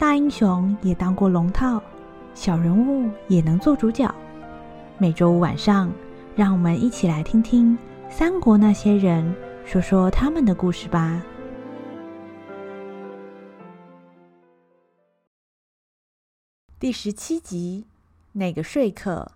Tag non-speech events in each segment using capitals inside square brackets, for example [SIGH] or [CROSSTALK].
大英雄也当过龙套，小人物也能做主角。每周五晚上，让我们一起来听听三国那些人说说他们的故事吧。第十七集，那个说客。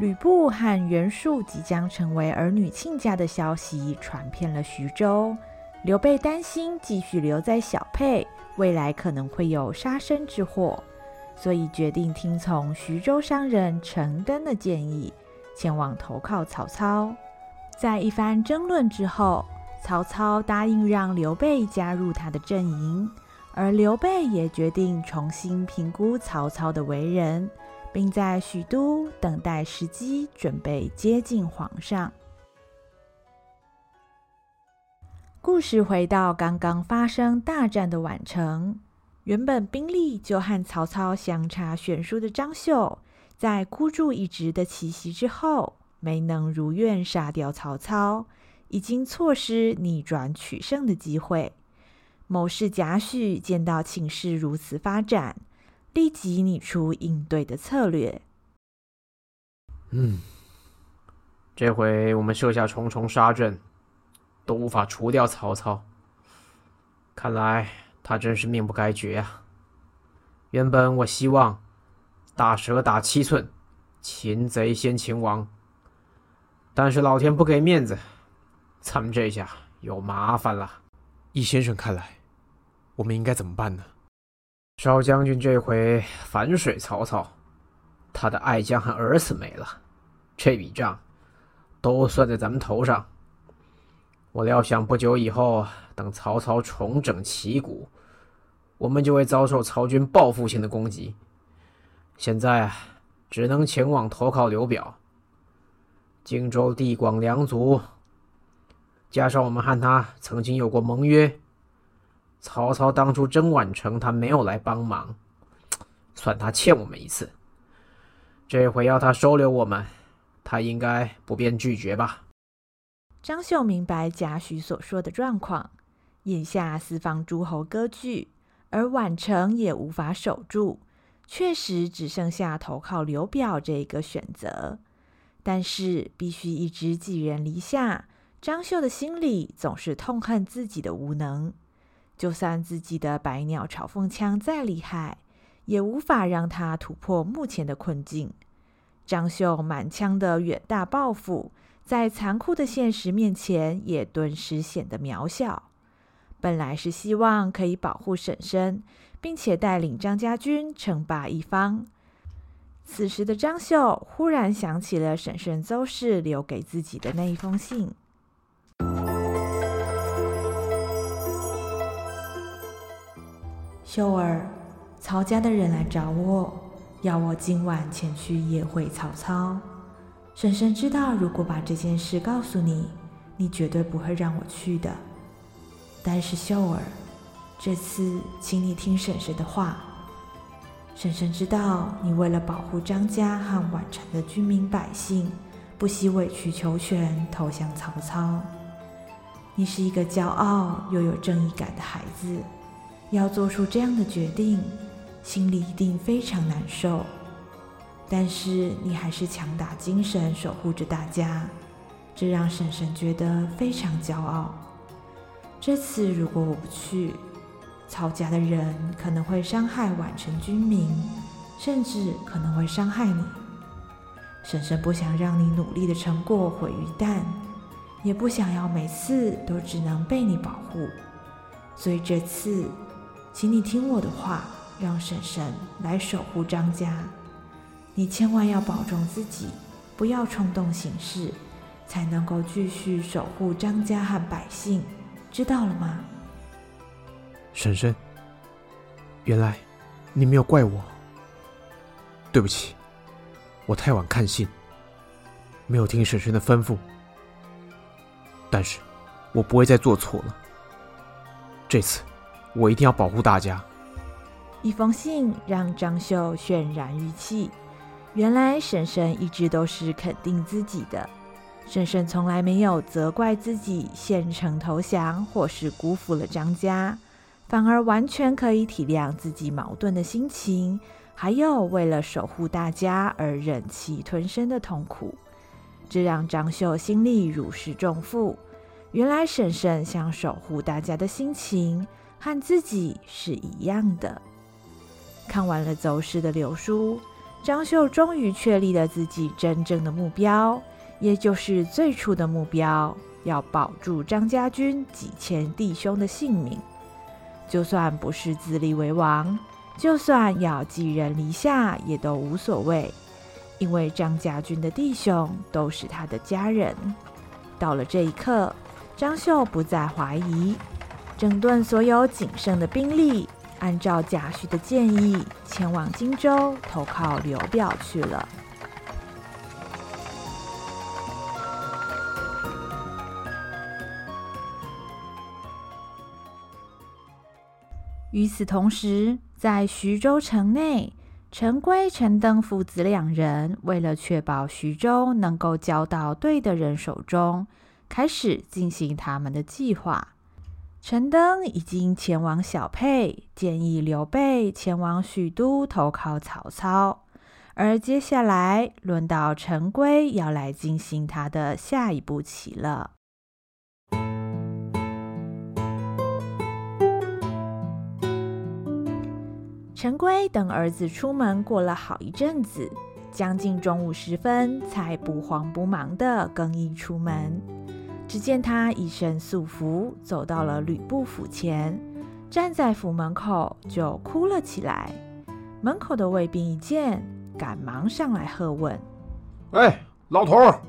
吕布和袁术即将成为儿女亲家的消息传遍了徐州，刘备担心继续留在小沛，未来可能会有杀身之祸，所以决定听从徐州商人陈登的建议，前往投靠曹操。在一番争论之后，曹操答应让刘备加入他的阵营，而刘备也决定重新评估曹操的为人。并在许都等待时机，准备接近皇上。故事回到刚刚发生大战的宛城，原本兵力就和曹操相差悬殊的张绣，在孤注一掷的奇袭之后，没能如愿杀掉曹操，已经错失逆转取胜的机会。谋士贾诩见到情势如此发展。立即拟出应对的策略。嗯，这回我们设下重重杀阵，都无法除掉曹操。看来他真是命不该绝啊！原本我希望大蛇打七寸，擒贼先擒王，但是老天不给面子，咱们这下有麻烦了。易先生，看来我们应该怎么办呢？少将军这回反水曹操，他的爱将和儿子没了，这笔账都算在咱们头上。我料想不久以后，等曹操重整旗鼓，我们就会遭受曹军报复性的攻击。现在只能前往投靠刘表。荆州地广粮足，加上我们和他曾经有过盟约。曹操当初征宛城，他没有来帮忙，[TSK] 算他欠我们一次。这回要他收留我们，他应该不便拒绝吧？张绣明白贾诩所说的状况，眼下四方诸侯割据，而宛城也无法守住，确实只剩下投靠刘表这一个选择。但是必须一直寄人篱下，张绣的心里总是痛恨自己的无能。就算自己的百鸟朝凤枪再厉害，也无法让他突破目前的困境。张绣满腔的远大抱负，在残酷的现实面前，也顿时显得渺小。本来是希望可以保护婶婶，并且带领张家军称霸一方。此时的张绣忽然想起了婶婶邹氏留给自己的那一封信。秀儿，曹家的人来找我，要我今晚前去夜会曹操。婶婶知道，如果把这件事告诉你，你绝对不会让我去的。但是秀儿，这次请你听婶婶的话。婶婶知道，你为了保护张家和宛城的居民百姓，不惜委曲求全投降曹操。你是一个骄傲又有正义感的孩子。要做出这样的决定，心里一定非常难受。但是你还是强打精神守护着大家，这让婶婶觉得非常骄傲。这次如果我不去，曹家的人可能会伤害宛城军民，甚至可能会伤害你。婶婶不想让你努力的成果毁于一旦，也不想要每次都只能被你保护，所以这次。请你听我的话，让婶婶来守护张家。你千万要保重自己，不要冲动行事，才能够继续守护张家和百姓，知道了吗？婶婶，原来你没有怪我。对不起，我太晚看信，没有听婶婶的吩咐。但是，我不会再做错了。这次。我一定要保护大家，一封信让张绣渲然欲泣。原来婶婶一直都是肯定自己的，婶婶从来没有责怪自己献城投降或是辜负了张家，反而完全可以体谅自己矛盾的心情，还有为了守护大家而忍气吞声的痛苦。这让张绣心里如释重负。原来婶婶想守护大家的心情和自己是一样的。看完了走失的柳书，张绣终于确立了自己真正的目标，也就是最初的目标，要保住张家军几千弟兄的性命。就算不是自立为王，就算要寄人篱下，也都无所谓，因为张家军的弟兄都是他的家人。到了这一刻。张绣不再怀疑，整顿所有仅剩的兵力，按照贾诩的建议，前往荆州投靠刘表去了。与此同时，在徐州城内，陈规、陈登父子两人为了确保徐州能够交到对的人手中。开始进行他们的计划。陈登已经前往小沛，建议刘备前往许都投靠曹操。而接下来轮到陈规要来进行他的下一步棋了。陈规等儿子出门过了好一阵子，将近中午时分，才不慌不忙的更衣出门。只见他一身素服，走到了吕布府前，站在府门口就哭了起来。门口的卫兵一见，赶忙上来喝问：“哎，老头儿，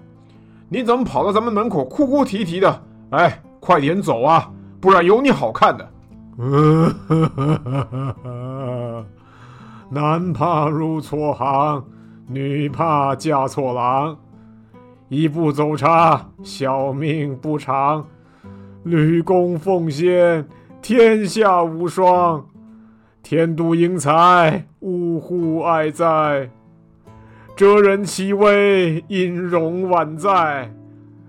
你怎么跑到咱们门口哭哭啼啼的？哎，快点走啊，不然有你好看的。”“ [LAUGHS] 男怕入错行，女怕嫁错郎。”一步走差，小命不长。吕公奉先，天下无双。天妒英才，呜呼哀哉。哲人其威，音容宛在。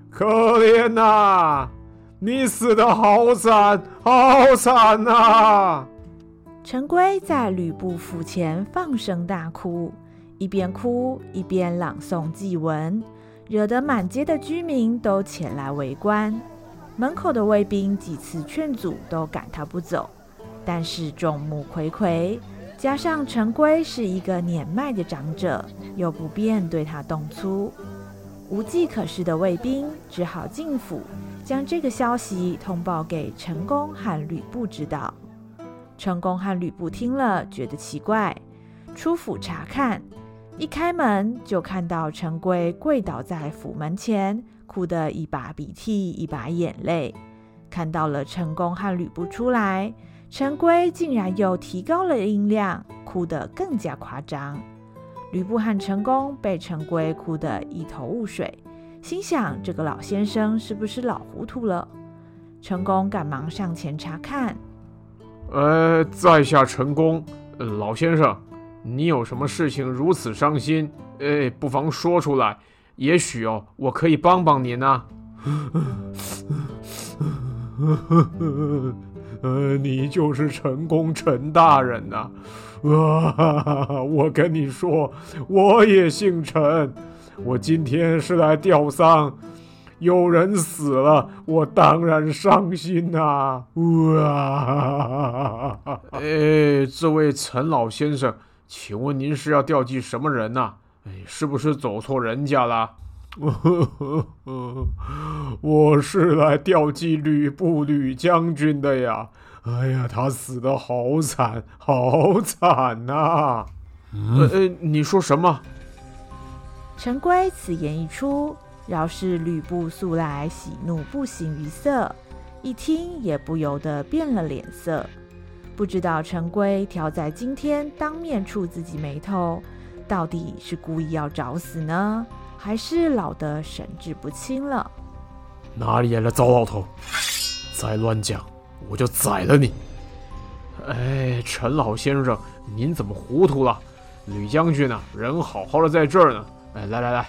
可怜呐、你死得好惨，好惨啊！陈规在吕布府前放声大哭，一边哭一边朗诵祭文。惹得满街的居民都前来围观，门口的卫兵几次劝阻都赶他不走，但是众目睽睽，加上陈规是一个年迈的长者，又不便对他动粗，无计可施的卫兵只好进府，将这个消息通报给陈宫和吕布知道。陈宫和吕布听了觉得奇怪，出府查看。一开门就看到陈规跪倒在府门前，哭得一把鼻涕一把眼泪。看到了陈宫和吕布出来，陈规竟然又提高了音量，哭得更加夸张。吕布和陈宫被陈规哭得一头雾水，心想这个老先生是不是老糊涂了？陈宫赶忙上前查看，呃，在下陈宫，老先生。你有什么事情如此伤心？哎，不妨说出来，也许哦，我可以帮帮您呢。[LAUGHS] 呃，你就是陈公陈大人呐！啊，我跟你说，我也姓陈，我今天是来吊丧，有人死了，我当然伤心呐！啊，哎，这位陈老先生。请问您是要调祭什么人呐、啊？哎，是不是走错人家了？[LAUGHS] 我是来调祭吕布吕将军的呀！哎呀，他死的好惨，好惨呐、啊！呃呃，你说什么？陈规此言一出，饶是吕布素来喜怒不形于色，一听也不由得变了脸色。不知道陈规挑在今天当面触自己眉头，到底是故意要找死呢，还是老的神志不清了？哪里来的糟老头！再乱讲，我就宰了你！哎，陈老先生，您怎么糊涂了？吕将军呢、啊？人好好的在这儿呢。哎，来来来，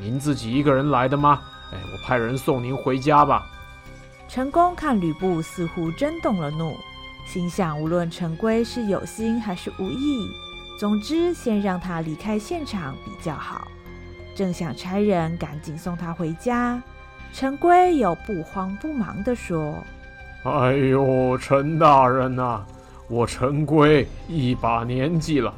您自己一个人来的吗？哎，我派人送您回家吧。陈宫看吕布似乎真动了怒，心想：无论陈规是有心还是无意，总之先让他离开现场比较好。正想差人赶紧送他回家，陈规又不慌不忙地说：“哎呦，陈大人呐、我陈规一把年纪了，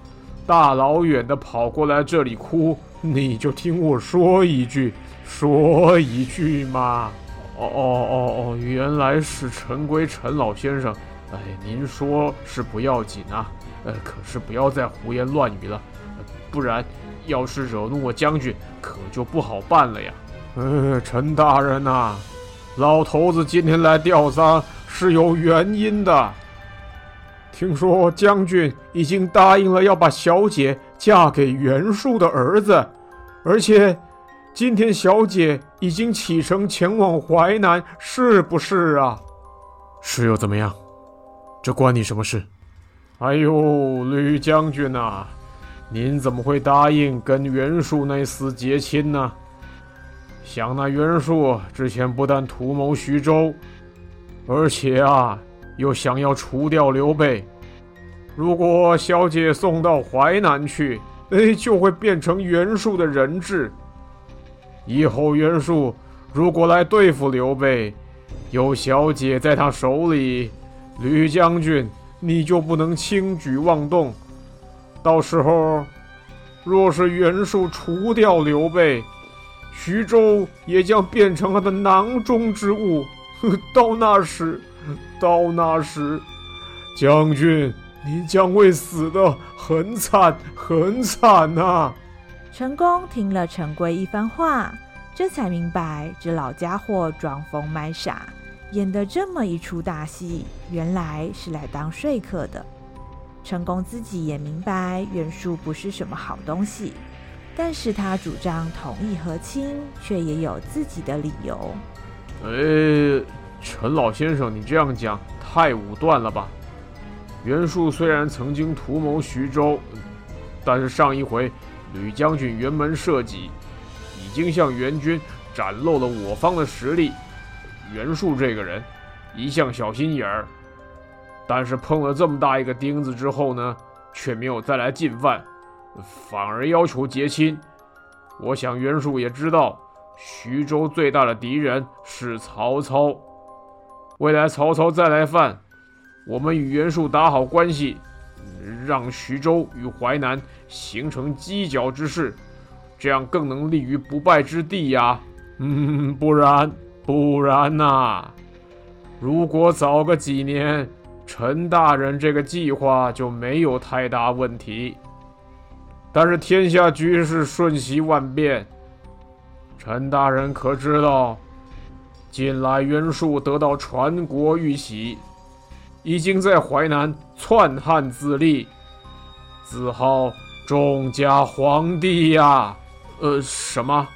大老远的跑过来这里哭，你就听我说一句，说一句嘛。”哦哦哦哦，原来是陈规陈老先生。哎，您说是不要紧啊，呃，可是不要再胡言乱语了，不然要是惹怒我将军，可就不好办了呀。呃，陈大人呐、啊，老头子今天来吊丧是有原因的。听说将军已经答应了要把小姐嫁给袁术的儿子，而且。今天小姐已经启程前往淮南，是不是啊？是又怎么样？这关你什么事？哎呦，吕将军呐、您怎么会答应跟袁术那厮结亲呢？想那袁术之前不但图谋徐州，而且啊，又想要除掉刘备。如果小姐送到淮南去，哎，就会变成袁术的人质。以后袁术如果来对付刘备，有小姐在他手里，吕将军你就不能轻举妄动。到时候，若是袁术除掉刘备，徐州也将变成他的囊中之物。[LAUGHS] 到那时，到那时，将军你将会死得很惨很惨呐、陈宫听了陈规一番话，这才明白这老家伙装疯卖傻，演的这么一出大戏，原来是来当说客的。陈宫自己也明白袁术不是什么好东西，但是他主张同意和亲，却也有自己的理由。哎，陈老先生，你这样讲太武断了吧？袁术虽然曾经图谋徐州，但是上一回。吕将军辕门射戟，已经向袁军展露了我方的实力。袁术这个人一向小心眼儿，但是碰了这么大一个钉子之后呢，却没有再来进犯，反而要求结亲。我想袁术也知道，徐州最大的敌人是曹操。未来曹操再来犯，我们与袁术打好关系。让徐州与淮南形成犄角之势，这样更能立于不败之地呀。嗯，不然不然呐、如果早个几年，陈大人这个计划就没有太大问题。但是天下局势瞬息万变，陈大人可知道，近来袁术得到传国玉玺。已经在淮南篡汉自立，自号仲家皇帝呀！呃，什么？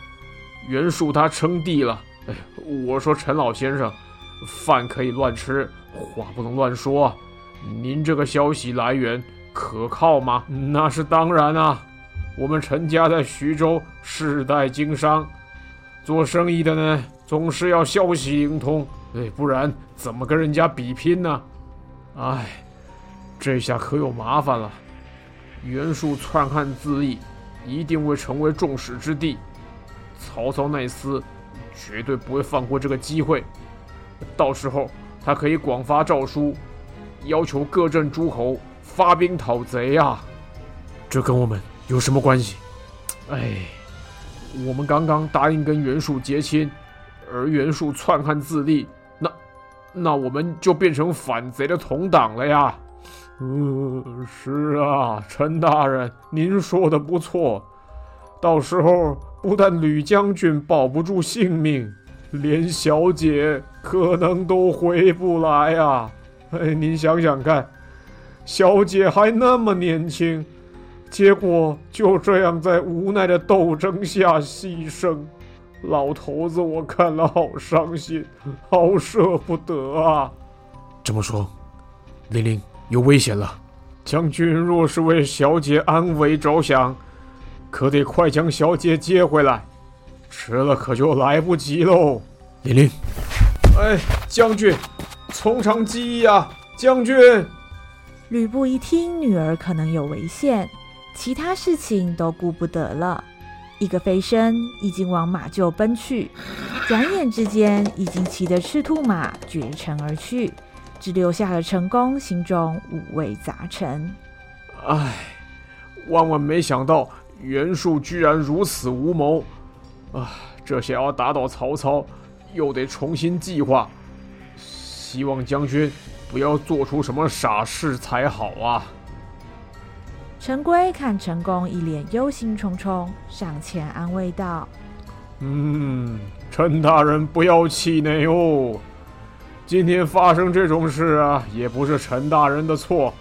袁术他称帝了？我说陈老先生，饭可以乱吃，话不能乱说。您这个消息来源可靠吗？那是当然啊，我们陈家在徐州世代经商，做生意的呢，总是要消息灵通，哎，不然怎么跟人家比拼呢？哎，这下可有麻烦了。袁术篡汉自立，一定会成为众矢之的。曹操那厮绝对不会放过这个机会。到时候他可以广发诏书，要求各镇诸侯发兵讨贼呀、啊。这跟我们有什么关系？哎，我们刚刚答应跟袁术结亲，而袁术篡汉自立。那那我们就变成反贼的同党了呀！嗯，是啊，陈大人，您说的不错。到时候不但吕将军保不住性命，连小姐可能都回不来啊！哎，您想想看，小姐还那么年轻，结果就这样在无奈的斗争下牺牲。老头子，我看了好伤心，好舍不得啊！这么说，玲玲，有危险了。将军若是为小姐安危着想，可得快将小姐接回来，迟了可就来不及喽。连林，哎，将军，从长计议啊，将军。吕布一听女儿可能有危险，其他事情都顾不得了，一个飞身已经往马厩奔去，转眼之间已经骑着赤兔马绝尘而去。只留下了陈宫，心中五味杂陈。唉，万万没想到袁术居然如此无谋啊！这想要打倒曹操，又得重新计划。希望将军不要做出什么傻事才好啊！陈规看陈宫一脸忧心忡忡，上前安慰道：“嗯，陈大人不要气馁哦。”今天发生这种事啊，也不是陈大人的错。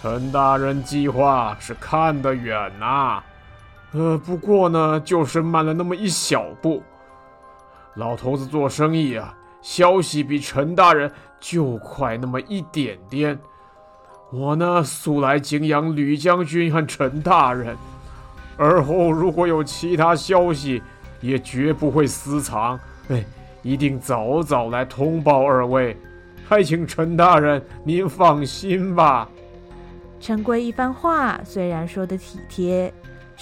陈大人计划是看得远呐、啊，呃，不过呢，就是慢了那么一小步。老头子做生意啊，消息比陈大人就快那么一点点。我呢，素来敬仰吕将军和陈大人，而后如果有其他消息，也绝不会私藏。哎。一定早早来通报二位，还请陈大人您放心吧。陈规一番话虽然说的体贴，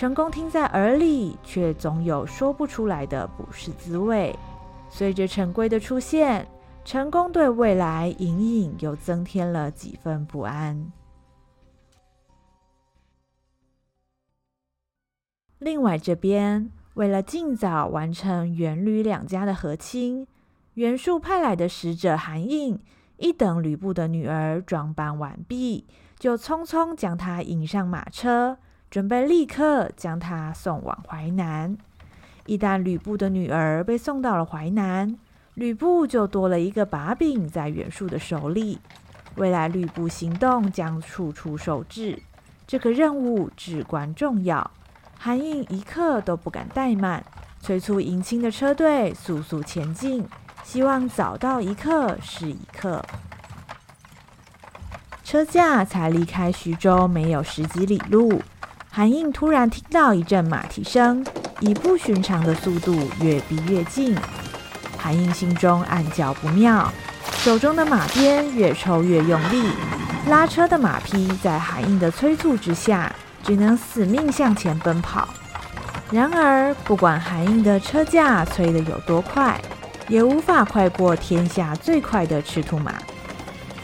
成功听在耳里，却总有说不出来的不是滋味。随着陈规的出现，成功对未来隐隐又增添了几分不安。另外这边。为了尽早完成袁吕两家的和亲，袁术派来的使者韩印一等吕布的女儿装扮完毕，就匆匆将她迎上马车，准备立刻将他送往淮南。一旦吕布的女儿被送到了淮南，吕布就多了一个把柄在袁术的手里，未来吕布行动将处处受制，这个任务至关重要。韩印一刻都不敢怠慢，催促迎亲的车队速速前进，希望早到一刻是一刻。车驾才离开徐州没有十几里路，韩印突然听到一阵马蹄声，以不寻常的速度越逼越近。韩印心中暗叫不妙，手中的马鞭越抽越用力，拉车的马匹在韩印的催促之下，只能死命向前奔跑。然而，不管韩印的车架催得有多快，也无法快过天下最快的赤兔马。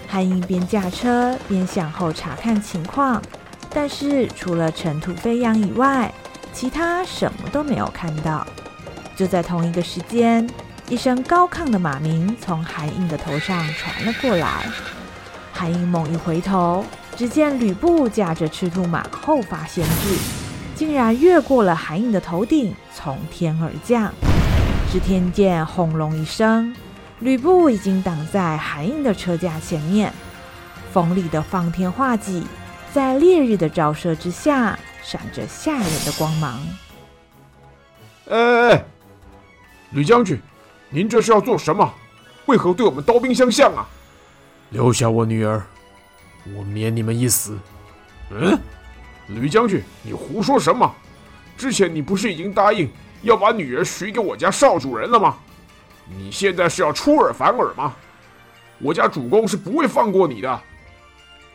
韩印边驾车边向后查看情况，但是除了尘土飞扬以外，其他什么都没有看到。就在同一个时间，一声高亢的马鸣从韩印的头上传了过来。韩印猛一回头。只见吕布驾着赤兔马后发先至，竟然越过了韩印的头顶，从天而降。只听见轰隆一声，吕布已经挡在韩印的车架前面。锋利的方天画戟在烈日的照射之下，闪着吓人的光芒。哎哎哎，吕将军，您这是要做什么？为何对我们刀兵相向啊？留下我女儿。我免你们一死。嗯，吕将军，你胡说什么？之前你不是已经答应要把女儿许给我家少主人了吗？你现在是要出尔反尔吗？我家主公是不会放过你的。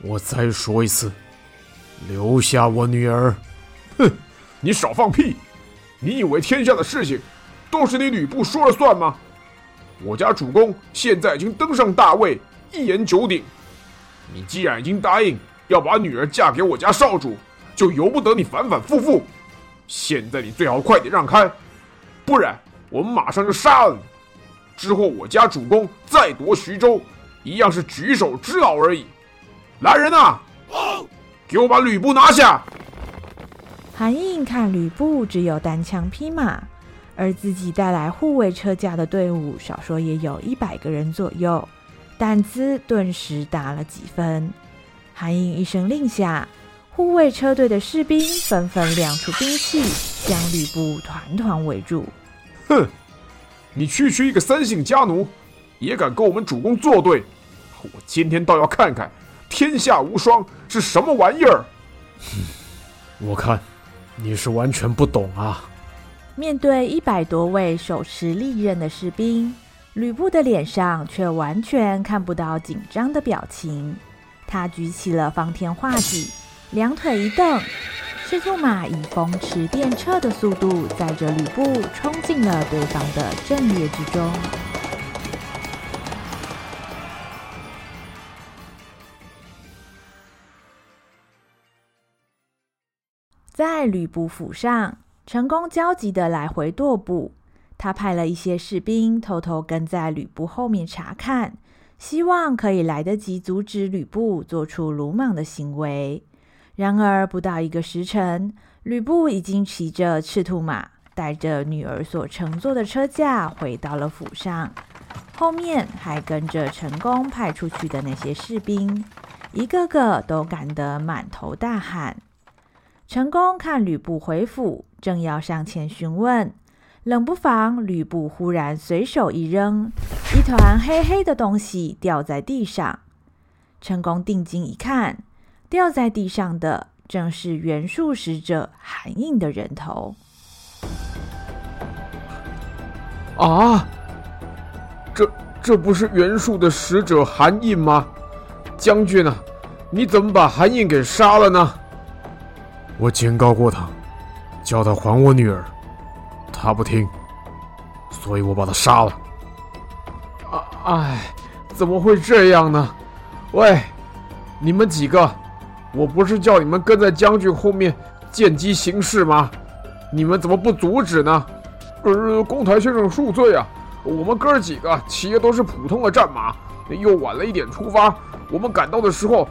我再说一次，留下我女儿。哼，你少放屁！你以为天下的事情都是你吕布说了算吗？我家主公现在已经登上大位，一言九鼎。你既然已经答应要把女儿嫁给我家少主，就由不得你反反复复。现在你最好快点让开，不然我们马上就杀了你。之后我家主公再夺徐州，一样是举手之劳而已。来人呐，给我把吕布拿下！韩印看吕布只有单枪匹马，而自己带来护卫车驾的队伍，少说也有一百个人左右。胆子顿时大了几分，韩印一声令下，护卫车队的士兵纷纷亮出兵器，将吕布团团围住。哼，你区区一个三姓家奴，也敢跟我们主公作对？我今天倒要看看，天下无双是什么玩意儿？[LAUGHS] 我看你是完全不懂啊！面对一百多位手持利刃的士兵，吕布的脸上却完全看不到紧张的表情。他举起了方天画戟，两腿一蹬，赤兔马以风驰电掣的速度载着吕布冲进了对方的阵列之中。在吕布府上，陈宫焦急地来回踱步。他派了一些士兵偷偷跟在吕布后面查看，希望可以来得及阻止吕布做出鲁莽的行为。然而，不到一个时辰，吕布已经骑着赤兔马，带着女儿所乘坐的车驾回到了府上，后面还跟着陈宫派出去的那些士兵，一个个都赶得满头大汗。陈功看吕布回府，正要上前询问，冷不防吕布忽然随手一扔，一团黑黑的东西掉在地上。陈功定睛一看，掉在地上的正是袁术使者韩印的人头。啊！这这不是袁术的使者韩印吗？将军啊，你怎么把韩印给杀了呢？我警告过他，叫他还我女儿，他不听，所以我把他杀了。啊，哎，怎么会这样呢？喂，你们几个，我不是叫你们跟在将军后面见机行事吗？你们怎么不阻止呢？呃，公台先生恕罪啊，我们哥几个骑的都是普通的战马，又晚了一点出发，我们赶到的时候。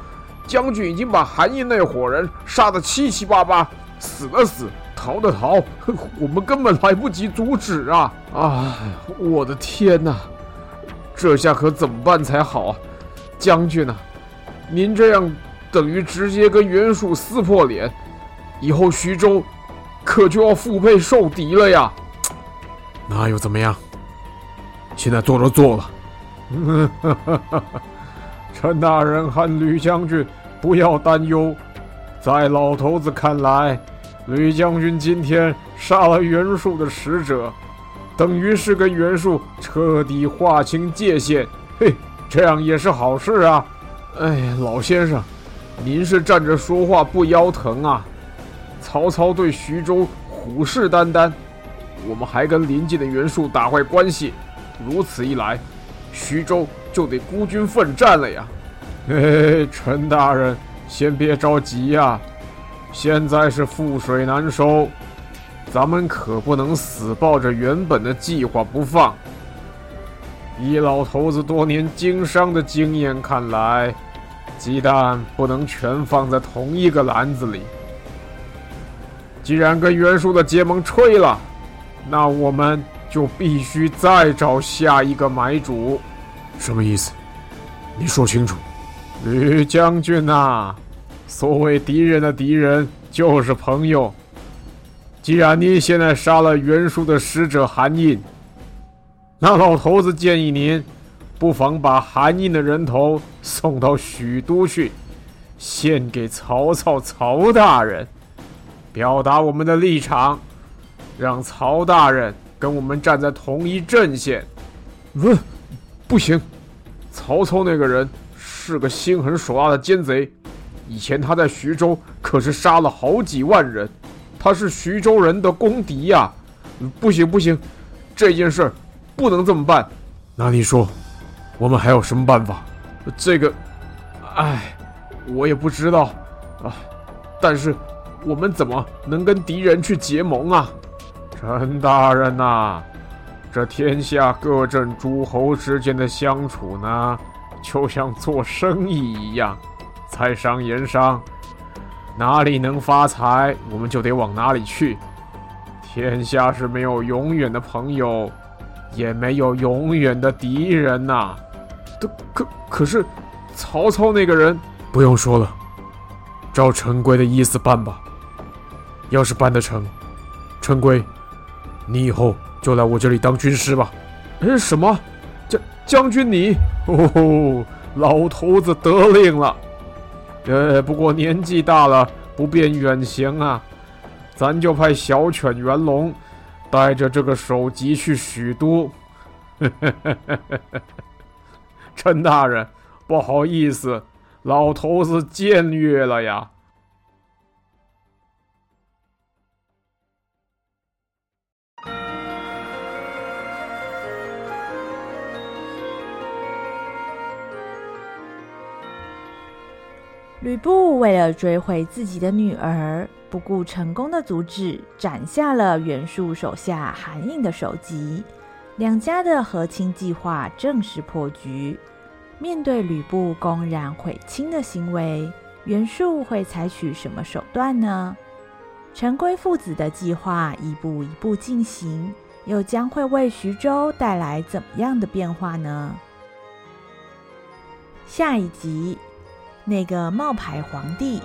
将军已经把韩义那伙人杀得七七八八，死的死，逃的逃，[LAUGHS] 我们根本来不及阻止啊！啊，我的天哪，这下可怎么办才好啊？将军啊，您这样等于直接跟袁术撕破脸，以后徐州可就要腹背受敌了呀！[TSK] 那又怎么样？现在做都做了。[LAUGHS] 陈大人和吕将军。不要担忧，在老头子看来，吕将军今天杀了袁术的使者，等于是跟袁术彻底划清界限。嘿，这样也是好事啊！哎，老先生，您是站着说话不腰疼啊！曹操对徐州虎视眈眈，我们还跟邻近的袁术打坏关系，如此一来，徐州就得孤军奋战了呀！嘿，陈大人，先别着急呀。现在是覆水难收，咱们可不能死抱着原本的计划不放。以老头子多年经商的经验看来，鸡蛋不能全放在同一个篮子里。既然跟袁术的结盟吹了，那我们就必须再找下一个买主。什么意思？你说清楚。吕将军呐、啊，所谓敌人的敌人就是朋友。既然您现在杀了袁术的使者韩印，那老头子建议您，不妨把韩印的人头送到许都去，献给曹操曹大人，表达我们的立场，让曹大人跟我们站在同一阵线。不，不行，曹操那个人。是个心狠手辣的奸贼，以前他在徐州可是杀了好几万人，他是徐州人的公敌呀、不行不行，这件事不能这么办。那你说，我们还有什么办法？这个，哎，我也不知道啊。但是我们怎么能跟敌人去结盟啊？陈大人呐、这天下各镇诸侯之间的相处呢？就像做生意一样，在商言商，哪里能发财，我们就得往哪里去。天下是没有永远的朋友，也没有永远的敌人呐、啊。可可可是，曹操那个人不用说了，照陈规的意思办吧。要是办得成，陈规，你以后就来我这里当军师吧。哎，什么？将军你？哦，老头子得令了，呃，不过年纪大了，不便远行啊，咱就派小犬元龙带着这个首级去许都。[LAUGHS] 陈大人，不好意思，老头子僭越了呀。吕布为了追回自己的女儿，不顾成功的阻止，斩下了袁术手下韩胤的首级。两家的和亲计划正式破局。面对吕布公然毁亲的行为，袁术会采取什么手段呢？陈规父子的计划一步一步进行，又将会为徐州带来怎么样的变化呢？下一集。那个冒牌皇帝